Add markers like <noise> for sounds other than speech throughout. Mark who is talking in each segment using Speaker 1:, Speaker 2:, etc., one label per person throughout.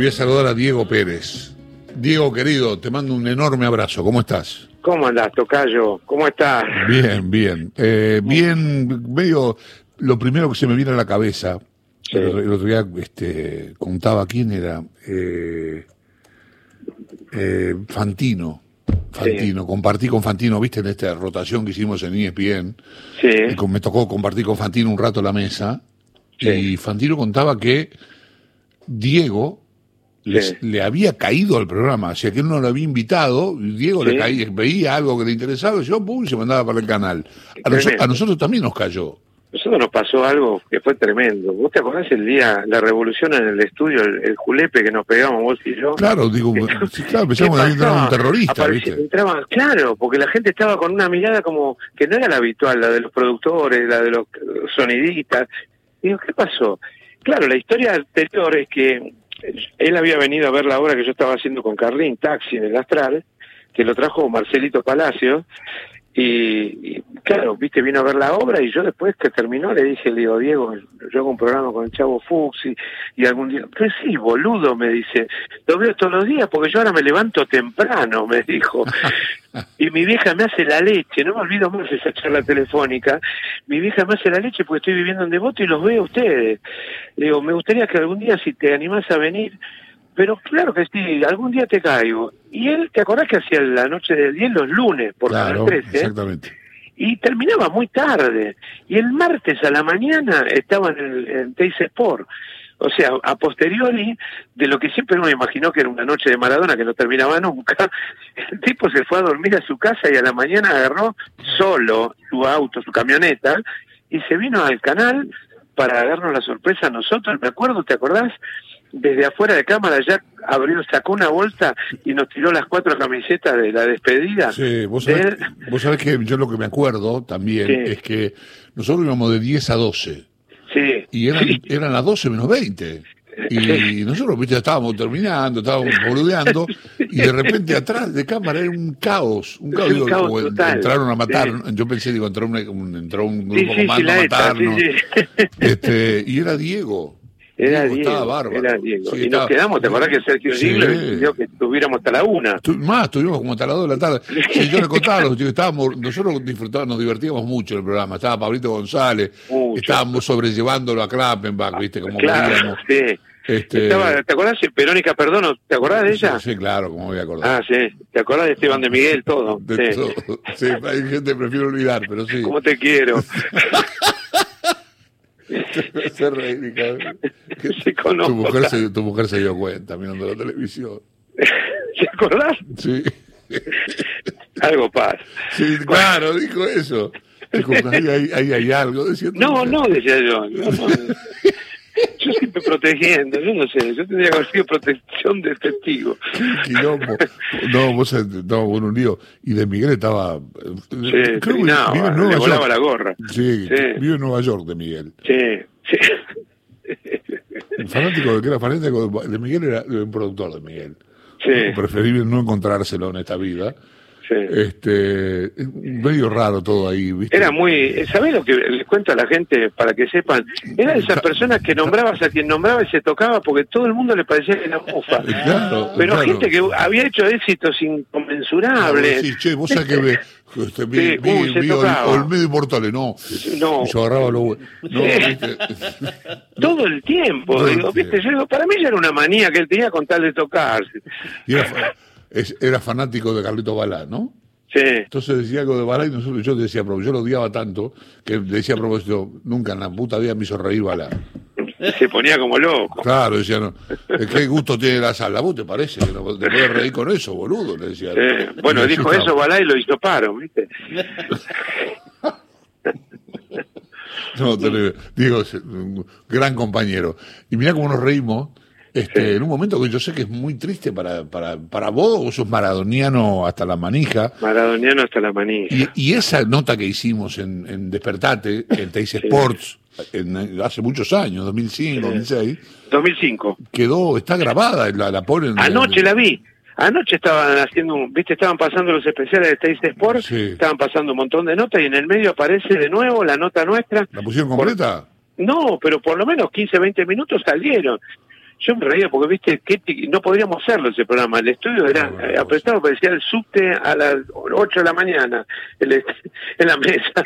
Speaker 1: Voy a saludar a Diego Pérez. Diego, querido, te mando un enorme abrazo. ¿Cómo estás?
Speaker 2: ¿Cómo andás, Tocayo? ¿Cómo estás?
Speaker 1: Bien, bien. Eh, bien, medio. Lo primero que se me viene a la cabeza,
Speaker 2: Sí.
Speaker 1: el, otro- el otro día este, contaba quién era. Eh, eh, Fantino. Fantino, compartí con Fantino, viste, en esta rotación que hicimos en ESPN.
Speaker 2: Sí,
Speaker 1: Y con- me tocó compartir con Fantino un rato la mesa.
Speaker 2: Sí.
Speaker 1: Y Fantino contaba que Diego les-
Speaker 2: Sí.
Speaker 1: le había caído al programa, o sea que él no lo había invitado, Diego le caía, veía algo que le interesaba, y yo pum, se mandaba para el canal. A, noso-
Speaker 2: Tremendo.
Speaker 1: a nosotros también nos cayó.
Speaker 2: nosotros nos pasó algo que fue tremendo. ¿Vos te acordás el día, la revolución en el estudio, el, el julepe que nos pegamos vos y yo?
Speaker 1: Claro, digo, <laughs> sí, claro,
Speaker 2: ¿Qué
Speaker 1: pensamos que un terrorista, ¿viste?
Speaker 2: entraba- claro, porque la gente estaba con una mirada como que no era la habitual, la de los productores, la de los sonidistas. Digo, ¿qué pasó? Claro, la historia anterior es que él había venido a ver la obra que yo estaba haciendo con Carlín, Taxi, en el Astral, que lo trajo Marcelito Palacio, y, y, claro, viste, vino a ver la obra y yo después que terminó le dije, le digo, Diego, yo hago un programa con el Chavo Fuxi y algún día, pues sí, boludo, me dice, lo veo todos los días porque yo ahora me levanto temprano, me dijo. <laughs> Y mi vieja me hace la leche, no me olvido más de esa charla telefónica, mi vieja me hace la leche porque estoy viviendo en Devoto y los veo a ustedes. Le digo, me gustaría que algún día si te animás a venir, pero claro que sí, algún día te caigo. Y él, ¿te acordás que hacía la noche del 10 los lunes por
Speaker 1: Claro,
Speaker 2: Canal 13?
Speaker 1: exactamente.
Speaker 2: y terminaba muy tarde. Y el martes a la mañana estaba en, el, en Teis Sport. O sea, a posteriori de lo que siempre uno imaginó que era una noche de Maradona que no terminaba nunca, <laughs> el tipo se fue a dormir a su casa y a la mañana agarró solo su auto, su camioneta, y se vino al canal para darnos la sorpresa a nosotros. Me acuerdo, ¿te acordás? Desde afuera de cámara ya abrió, sacó una bolsa y nos tiró las cuatro camisetas de la despedida.
Speaker 1: Sí, vos sabés,
Speaker 2: él.
Speaker 1: vos sabés que yo lo que me acuerdo también
Speaker 2: Sí.
Speaker 1: es que nosotros íbamos de 10 a 12
Speaker 2: Sí.
Speaker 1: y eran, eran las 12 menos 20. Y nosotros, viste, estábamos terminando, estábamos boludeando, y de repente atrás de cámara era un caos, un caos,
Speaker 2: Un
Speaker 1: digo,
Speaker 2: caos total,
Speaker 1: entraron a matar,
Speaker 2: sí.
Speaker 1: yo pensé, digo, entró, un, entró un grupo
Speaker 2: sí, sí,
Speaker 1: comando a
Speaker 2: ETA,
Speaker 1: matarnos,
Speaker 2: sí, sí.
Speaker 1: Este, y era Diego.
Speaker 2: Era
Speaker 1: Diego,
Speaker 2: Diego,
Speaker 1: estaba bárbaro.
Speaker 2: era Diego.
Speaker 1: Sí,
Speaker 2: y
Speaker 1: estaba-
Speaker 2: nos quedamos, ¿te acordás que Sergio. Ziegler pidió que estuviéramos hasta la una?
Speaker 1: Tu- Más, estuvimos como hasta las 2 de la tarde. <laughs> Sí, yo le contaba los estábamos, nosotros disfrutábamos, nos divertíamos mucho en el programa. Estaba Pablito González,
Speaker 2: Mucho.
Speaker 1: estábamos sobrellevándolo a Klappenbach, ¿viste? Como
Speaker 2: Claro, sí.
Speaker 1: Este,
Speaker 2: Estaba, ¿Te acordás de Verónica Perdono? ¿Te acordás de ella?
Speaker 1: Sí, claro, como voy a acordar.
Speaker 2: Ah, sí. ¿Te acordás de Esteban de Miguel? Todo.
Speaker 1: De
Speaker 2: sí.
Speaker 1: todo. Sí, hay gente que prefiero olvidar, pero sí.
Speaker 2: ¿Cómo te quiero? <laughs> <laughs>
Speaker 1: Se reí, <laughs>
Speaker 2: Se
Speaker 1: tu, mujer se, tu mujer se dio cuenta mirando la televisión. <laughs>
Speaker 2: ¿Te acordás?
Speaker 1: Sí.
Speaker 2: Algo pasa.
Speaker 1: Sí, claro, dijo eso. Dijo, ahí, ahí- ahí hay algo. Decía,
Speaker 2: No, no, decía yo. No, no. Yo siempre protegiendo, yo no sé, yo tendría que haber sido protección de testigo.
Speaker 1: quilombo. No, vos estábamos con un lío. Y de Miguel estaba. eh,
Speaker 2: Sí,
Speaker 1: creo que vive en
Speaker 2: le volaba
Speaker 1: York.
Speaker 2: la gorra.
Speaker 1: Sí,
Speaker 2: Sí.
Speaker 1: vive en Nueva York de Miguel.
Speaker 2: Sí, sí.
Speaker 1: El fanático de que era fanático de- Miguel era un productor de Miguel.
Speaker 2: Sí,
Speaker 1: Preferible no encontrárselo en esta vida.
Speaker 2: Sí.
Speaker 1: Este, es medio raro todo ahí, ¿viste?
Speaker 2: Era muy, ¿sabés lo que les cuento a la gente para que sepan? Era de esas personas que nombrabas a quien nombraba y se tocaba porque todo el mundo le parecía que era mufa. <laughs>
Speaker 1: Claro,
Speaker 2: Pero
Speaker 1: claro.
Speaker 2: gente que había hecho éxitos inconmensurables.
Speaker 1: Sí, che, vos sabés que este,
Speaker 2: Sí,
Speaker 1: vi,
Speaker 2: uy, tocaba.
Speaker 1: Olmedo y Portales, no.
Speaker 2: No.
Speaker 1: Yo agarraba los hue- No,
Speaker 2: Sí.
Speaker 1: ¿viste? <laughs>
Speaker 2: Todo el tiempo, digo. ¿viste? Yo digo, para mí ya era una manía que él tenía con tal de tocarse.
Speaker 1: Era, fa- es- era fanático de Carlito Balá, ¿no?
Speaker 2: Sí,
Speaker 1: Entonces decía algo de Balá y nosotros, yo decía, pero yo lo odiaba tanto que decía a propósito, nunca en la puta vida me hizo reír Balá.
Speaker 2: se ponía como loco.
Speaker 1: Claro, decía, no, eh, ¿qué gusto tiene la sala? ¿Vos te parece que no te puedes reír con eso, boludo? Le decía.
Speaker 2: Sí. Bueno, dijo eso Balá y lo hizo paro, ¿viste? <laughs>
Speaker 1: No, te lo- digo, gran compañero. Y mira cómo nos reímos. Este, En un momento que yo sé que es muy triste para, para, para vos, vos sos maradoniano hasta la manija,
Speaker 2: Maradoniano hasta la manía.
Speaker 1: y, y esa nota que hicimos en, en Despertate, en Teis Sports, en- hace muchos años, 2005, 2006,
Speaker 2: 2005.
Speaker 1: quedó, está grabada, la, la ponen...
Speaker 2: Anoche la vi. Anoche estaban haciendo, un, viste, estaban pasando los especiales de Taste Sport,
Speaker 1: Sí.
Speaker 2: estaban pasando un montón de notas y en el medio aparece de nuevo la nota nuestra.
Speaker 1: ¿La pusieron completa?
Speaker 2: No, pero por lo menos 15, 20 minutos salieron. Yo me reía porque, viste, que no podríamos hacerlo ese programa. El estudio era eh, apretado, parecía el subte a las 8 de la mañana <laughs> en la mesa.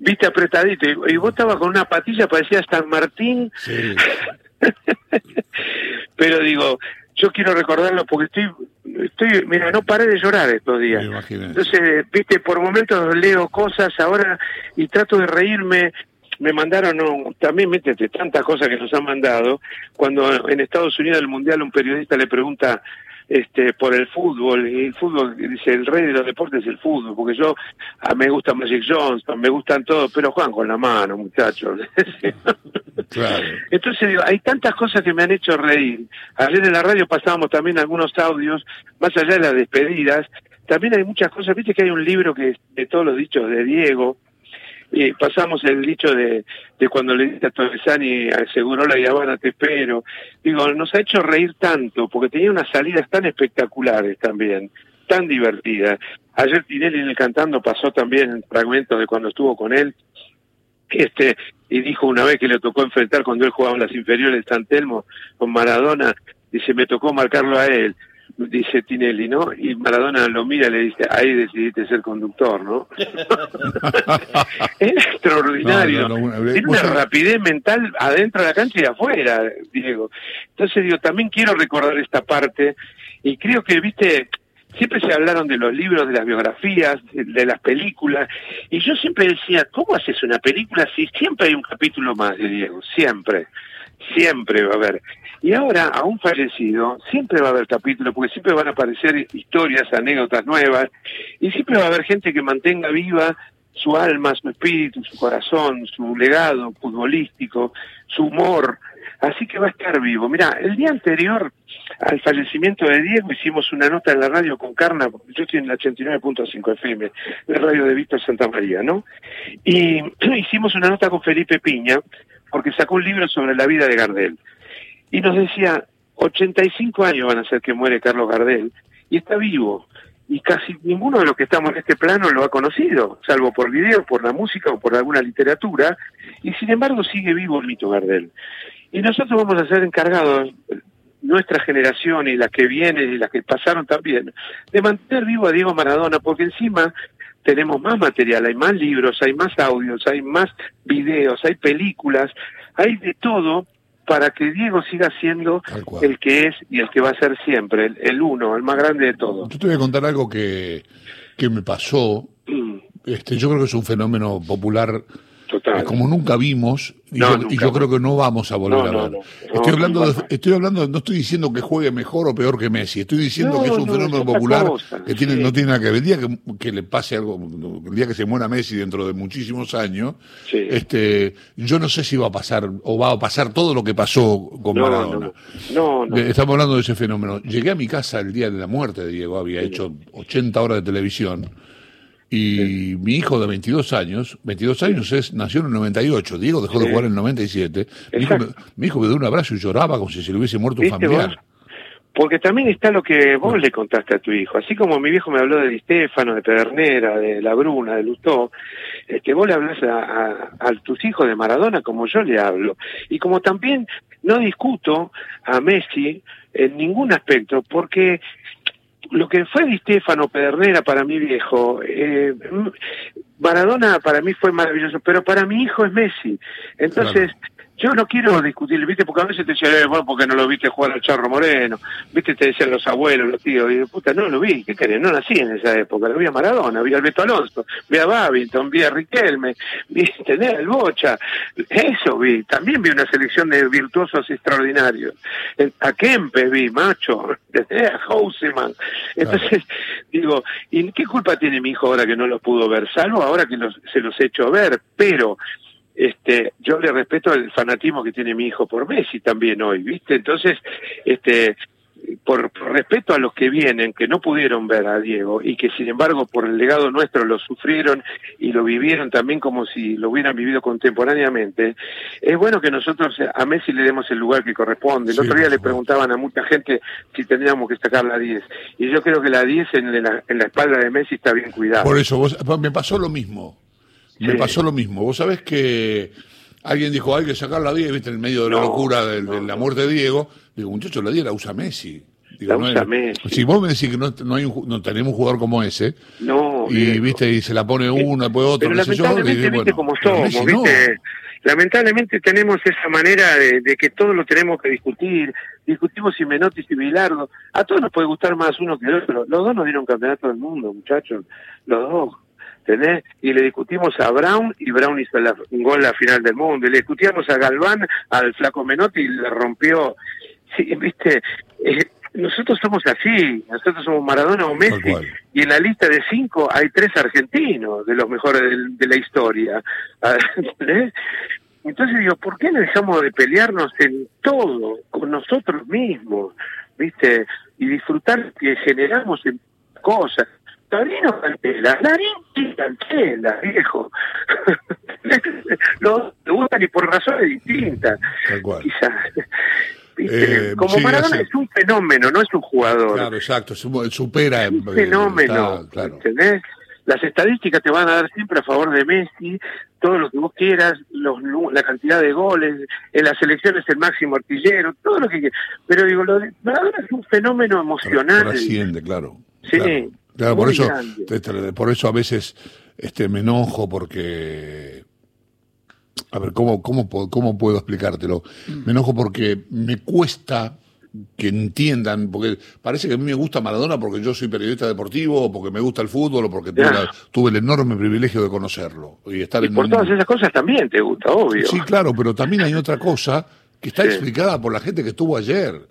Speaker 2: Viste, apretadito. Y, vos estabas con una patilla, parecía San Martín. <laughs> Pero digo, yo quiero recordarlo porque estoy, estoy, mira, no paré de llorar estos días. Entonces, viste, por momentos leo cosas ahora y trato de reírme me mandaron también métete tantas cosas que nos han mandado cuando en Estados Unidos el mundial un periodista le pregunta este por el fútbol y el fútbol dice el rey de los deportes es el fútbol porque yo a, me gusta Magic Johnson me gustan todos pero juegan con la mano muchachos <laughs> entonces digo hay tantas cosas que me han hecho reír. Ayer en la radio pasábamos también algunos audios más allá de las despedidas también hay muchas cosas viste que hay un libro que de todos los dichos de Diego y pasamos el dicho de, de cuando le diste a Torresani, aseguró la Habana, te espero. Digo, nos ha hecho reír tanto, porque tenía unas salidas tan espectaculares también, tan divertidas. Ayer Tinelli en el cantando pasó también el fragmento de cuando estuvo con él, este, y dijo una vez que le tocó enfrentar cuando él jugaba en las inferiores de San Telmo con Maradona, dice, me tocó marcarlo a él dice Tinelli, ¿no? Y Maradona lo mira y le dice, ahí decidiste ser conductor, ¿no? <laughs> es extraordinario. Tiene una rapidez mental adentro de la cancha y afuera, Diego. Entonces digo, también quiero recordar esta parte y creo que, viste, siempre se hablaron de los libros, de las biografías, de, las películas, y yo siempre decía, ¿cómo haces una película si siempre hay un capítulo más de Diego? Siempre, siempre va a haber. Y ahora, a un fallecido, siempre va a haber capítulos, porque siempre van a aparecer historias, anécdotas nuevas, y siempre va a haber gente que mantenga viva su alma, su espíritu, su corazón, su legado futbolístico, su humor. Así que va a estar vivo. Mira, el día anterior al fallecimiento de Diego hicimos una nota en la radio con Carna, yo estoy en la 89.5 FM, la radio de Víctor Santa María, ¿no? Y <clears throat> hicimos una nota con Felipe Piña, porque sacó un libro sobre la vida de Gardel y nos decía, 85 años van a ser que muere Carlos Gardel, y está vivo. Y casi ninguno de los que estamos en este plano lo ha conocido, salvo por video, por la música o por alguna literatura, y sin embargo sigue vivo el mito Gardel. Y nosotros vamos a ser encargados, nuestra generación y las que vienen y las que pasaron también, de mantener vivo a Diego Maradona, porque encima tenemos más material, hay más libros, hay más audios, hay más videos, hay películas, hay de todo para que Diego siga siendo el que es y el que va a ser siempre, el, uno, el más grande de todos.
Speaker 1: Yo te voy a contar algo que, que me pasó. Mm. Este, yo creo que es un fenómeno popular como nunca vimos, y, yo, creo que no vamos a volver a ver. estoy hablando, de, estoy hablando, no estoy diciendo que juegue mejor o peor que Messi, estoy diciendo que es un fenómeno popular que tiene, no tiene nada que ver. El día que, le pase algo, el día que se muera Messi dentro de muchísimos años, este, yo no sé si va a pasar o va a pasar todo lo que pasó con Maradona. Estamos hablando de ese fenómeno. Llegué a mi casa el día de la muerte de Diego, había hecho 80 horas de televisión y mi hijo de 22 años, 22 años es, nació en el 98, Diego dejó de jugar en el 97. Mi hijo, me, mi hijo, me, dio un abrazo y lloraba como si se le hubiese muerto un familiar.
Speaker 2: Porque también está lo que vos le contaste a tu hijo. Así como mi viejo me habló de Di Stefano, de Pedernera, de La Bruna, de Lutó, que vos le hablas a, a, tus hijos de Maradona como yo le hablo. Y como también no discuto a Messi en ningún aspecto, porque lo que fue Di Stefano Pedernera para mi viejo, eh, Maradona para mí fue maravilloso, pero para mi hijo es Messi. Entonces, yo no quiero discutir, ¿viste? Porque a veces te decían, eh, bueno, porque no lo viste jugar al Charro Moreno, ¿viste? Te decían los abuelos, los tíos, y puta, no lo vi, ¿qué querés? No nací en esa época, lo vi a Maradona, vi al Beto Alonso, vi a Babington, vi a Riquelme, vi <laughs> tener el Bocha, eso vi, también vi una selección de virtuosos extraordinarios. A Kempes vi, macho, <laughs> desde a Houseman. Entonces, digo, ¿y qué culpa tiene mi hijo ahora que no lo pudo ver? Salvo ahora que se los he hecho ver, pero este, yo le respeto el fanatismo que tiene mi hijo por Messi también hoy, ¿viste? Entonces, este, por, respeto a los que vienen, que no pudieron ver a Diego y que sin embargo por el legado nuestro lo sufrieron y lo vivieron también como si lo hubieran vivido contemporáneamente, es bueno que nosotros a Messi le demos el lugar que corresponde. El otro día le preguntaban a mucha gente si tendríamos que sacar la 10 y yo creo que la 10 en la, en la espalda de Messi está bien cuidada.
Speaker 1: Por eso, vos, me pasó lo mismo. Me pasó lo mismo. Vos sabés que alguien dijo, hay que sacar la 10, viste, en el medio de la
Speaker 2: No,
Speaker 1: locura de,
Speaker 2: no,
Speaker 1: de la
Speaker 2: no.
Speaker 1: muerte de Diego. Digo, muchachos, la 10 la usa Messi. Digo,
Speaker 2: La
Speaker 1: no
Speaker 2: usa
Speaker 1: es-
Speaker 2: Messi.
Speaker 1: Si vos me decís que no, no, hay un no tenemos un jugador como ese,
Speaker 2: No,
Speaker 1: y
Speaker 2: viejo.
Speaker 1: viste, y se la pone uno, después otro,
Speaker 2: Pero
Speaker 1: qué sé yo,
Speaker 2: viste como somos,
Speaker 1: Messi no.
Speaker 2: viste. Lamentablemente tenemos esa manera de, de que todo lo tenemos que discutir. Discutimos si Menotti y Bilardo. A todos nos puede gustar más uno que el otro. Los dos nos dieron campeonato del mundo, muchachos. Los dos. ¿Tenés? Y le discutimos a Brown y Brown hizo la, un gol a la final del mundo. Y le discutíamos a Galván, al flaco Menotti y le rompió. Sí, viste. Eh, nosotros somos así. Nosotros somos Maradona o Messi y en la lista de cinco hay tres argentinos de los mejores de, la historia. <laughs> ¿entendés? Entonces digo, ¿por qué no dejamos de pelearnos en todo, con nosotros mismos, viste? Y disfrutar que generamos en cosas. Darín o Cantela, Darín y Cantela, viejo. <laughs> Los gustan y por razones distintas,
Speaker 1: Tal cual.
Speaker 2: quizás.
Speaker 1: Eh,
Speaker 2: Como
Speaker 1: sí,
Speaker 2: Maradona
Speaker 1: así-
Speaker 2: es un fenómeno, no es un jugador
Speaker 1: Claro, exacto, su- supera.
Speaker 2: un
Speaker 1: eh,
Speaker 2: fenómeno,
Speaker 1: está- claro.
Speaker 2: ¿entendés? Las estadísticas te van a dar siempre a favor de Messi, todo lo que vos quieras, los, la cantidad de goles, en las selecciones el máximo artillero, todo lo que quieras. Pero digo, lo de Maradona es un fenómeno emocional.
Speaker 1: Trasciende, claro.
Speaker 2: Sí,
Speaker 1: Claro, Claro, por eso,
Speaker 2: grande.
Speaker 1: por eso a veces este, me enojo porque. A ver, ¿cómo, cómo, cómo puedo explicártelo? Me enojo porque me cuesta que entiendan, porque parece que a mí me gusta Maradona porque yo soy periodista deportivo, o porque me gusta el fútbol, o porque tuve,
Speaker 2: Ya.
Speaker 1: la- tuve el enorme privilegio de conocerlo y estar
Speaker 2: Y
Speaker 1: en
Speaker 2: por
Speaker 1: un-
Speaker 2: todas esas cosas también te gusta, obvio.
Speaker 1: Sí, claro, pero también hay otra cosa que está
Speaker 2: Sí.
Speaker 1: explicada por la gente que estuvo ayer.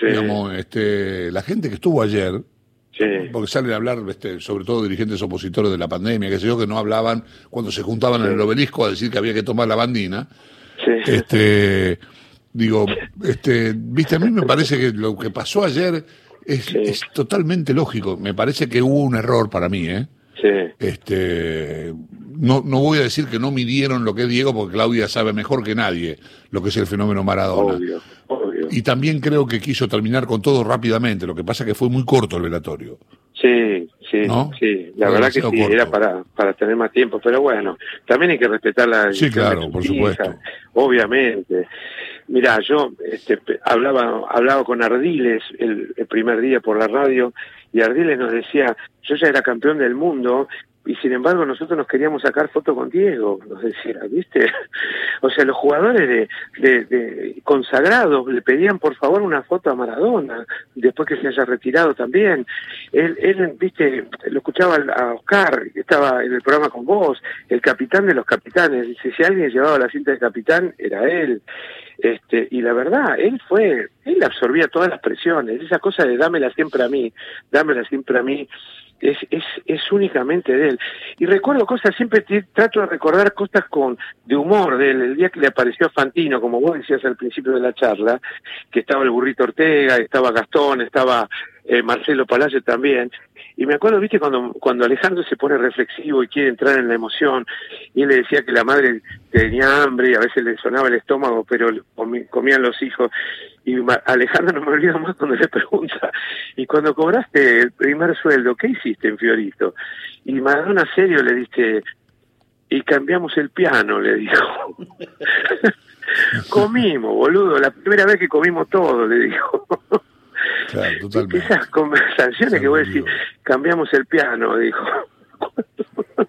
Speaker 2: Sí,
Speaker 1: Digamos, este, la gente que estuvo ayer,
Speaker 2: sí.
Speaker 1: porque salen a hablar, este, sobre todo dirigentes opositores de la pandemia, que sé yo, que no hablaban cuando se juntaban en el obelisco a decir que había que tomar la bandina.
Speaker 2: sí.
Speaker 1: Este, digo, este, viste, a mí me parece que lo que pasó ayer es, es totalmente lógico. Me parece que hubo un error para mí, ¿eh? Este, no, no voy a decir que no midieron lo que es Diego, porque Claudia sabe mejor que nadie lo que es el fenómeno Maradona.
Speaker 2: Obvio.
Speaker 1: Y también creo que quiso terminar con todo rápidamente, lo que pasa que fue muy corto el velatorio.
Speaker 2: Sí, sí,
Speaker 1: ¿No?
Speaker 2: sí. La verdad que sí,
Speaker 1: corto.
Speaker 2: era para, para tener más tiempo. Pero bueno, también hay que respetar la
Speaker 1: Sí, claro, por supuesto.
Speaker 2: Obviamente. Mira, yo este, hablaba, hablaba con Ardiles el, el primer día por la radio y Ardiles nos decía, yo ya era campeón del mundo y sin embargo nosotros nos queríamos sacar foto con Diego, nos decía, ¿viste? <laughs> O sea, los jugadores de, de, consagrados le pedían por favor una foto a Maradona, después que se haya retirado también. Él, él viste, lo escuchaba a Oscar, que estaba en el programa con vos, el capitán de los capitanes. Dice, si alguien llevaba la cinta de capitán, era él. Este, y la verdad, él fue, él absorbía todas las presiones, esa cosa de dámela siempre a mí, dámela siempre a mí, es, es, es únicamente de él. Y recuerdo cosas, siempre trato de recordar cosas con de humor de él. El día que le apareció Fantino, como vos decías al principio de la charla, que estaba el burrito Ortega, estaba Gastón, estaba eh, Marcelo Palacio también. Y me acuerdo, viste, cuando, cuando Alejandro se pone reflexivo y quiere entrar en la emoción, y él le decía que la madre tenía hambre y a veces le sonaba el estómago, pero comían los hijos. Y Alejandro <laughs> no me olvido más cuando le pregunta, y cuando cobraste el primer sueldo, ¿qué hiciste en Fiorito? Y Maradona serio le dice, y cambiamos el piano, le dijo. <laughs> comimos, boludo, la primera vez que comimos todo, le dijo. <laughs>
Speaker 1: Claro, <laughs> totalmente.
Speaker 2: Esas conversaciones que voy a decir, cambiamos el piano, dijo. <laughs>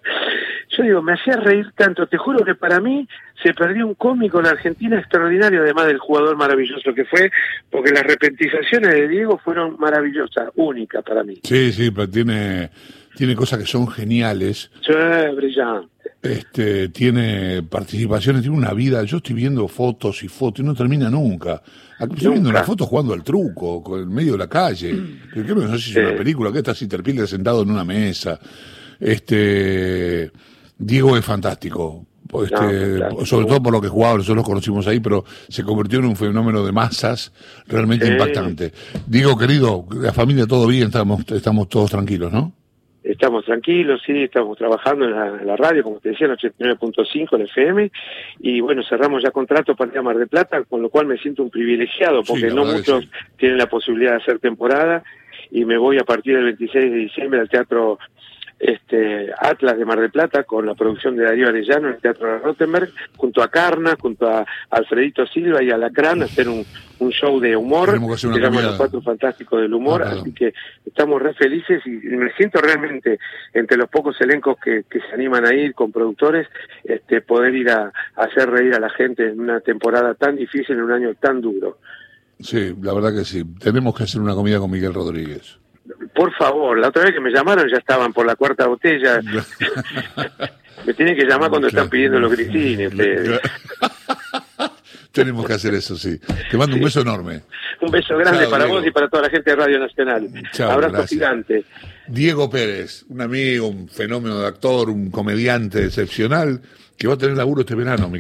Speaker 2: Yo digo, me hacía reír tanto, te juro que para mí se perdió un cómico en la Argentina extraordinario, además del jugador maravilloso que fue, porque las repentizaciones de Diego fueron maravillosas, únicas para mí.
Speaker 1: Sí, sí, pero tiene, tiene cosas que son geniales.
Speaker 2: Sí, brillante.
Speaker 1: Este, tiene participaciones, tiene una vida. Yo estoy viendo fotos y fotos y no termina nunca. Aquí estoy viendo una foto jugando al truco, con- en medio de la calle. <clears throat> Que creo que no sé si es una película, que está Cinterpiller sentado en una mesa. Este, Diego es fantástico. Este,
Speaker 2: No, claro.
Speaker 1: sobre todo por lo que jugaba, nosotros lo conocimos ahí, pero se convirtió en un fenómeno de masas realmente
Speaker 2: Sí.
Speaker 1: impactante. Diego, querido, la familia todo bien, estamos, estamos todos tranquilos, ¿no?
Speaker 2: Estamos tranquilos, sí, estamos trabajando en la, en la radio, como te decía, en 89.5, el FM, y bueno, cerramos ya contrato para ir a Mar de Plata, con lo cual me siento un privilegiado, porque no muchos
Speaker 1: sí.
Speaker 2: tienen la posibilidad de hacer temporada, y me voy a partir del 26 de diciembre al Teatro este, Atlas de Mar del Plata con la producción de Darío Arellano en el Teatro de Rottenberg, junto a Carna, junto a Alfredito Silva y a Lacrán, hacer un, un show de humor,
Speaker 1: que
Speaker 2: se llama. Los Cuatro Fantásticos del Humor,
Speaker 1: Ah,
Speaker 2: así que estamos re felices y me siento realmente entre los pocos elencos que, que se animan a ir con productores, este, poder ir a, a hacer reír a la gente en una temporada tan difícil, en un año tan duro.
Speaker 1: Sí, la verdad que sí. Tenemos que hacer una comida con Miguel Rodríguez.
Speaker 2: Por favor, la otra vez que me llamaron ya estaban por la cuarta botella. <laughs> <laughs> me tienen que llamar cuando están pidiendo los grisines. <laughs>
Speaker 1: Tenemos que hacer eso, sí. Te mando un beso enorme.
Speaker 2: Un beso grande
Speaker 1: Chao,
Speaker 2: para
Speaker 1: Diego.
Speaker 2: vos y para toda la gente de Radio Nacional.
Speaker 1: Chao,
Speaker 2: Abrazo
Speaker 1: gracias.
Speaker 2: gigante.
Speaker 1: Diego Pérez, un amigo, un fenómeno de actor, un comediante excepcional, que va a tener laburo este verano, mi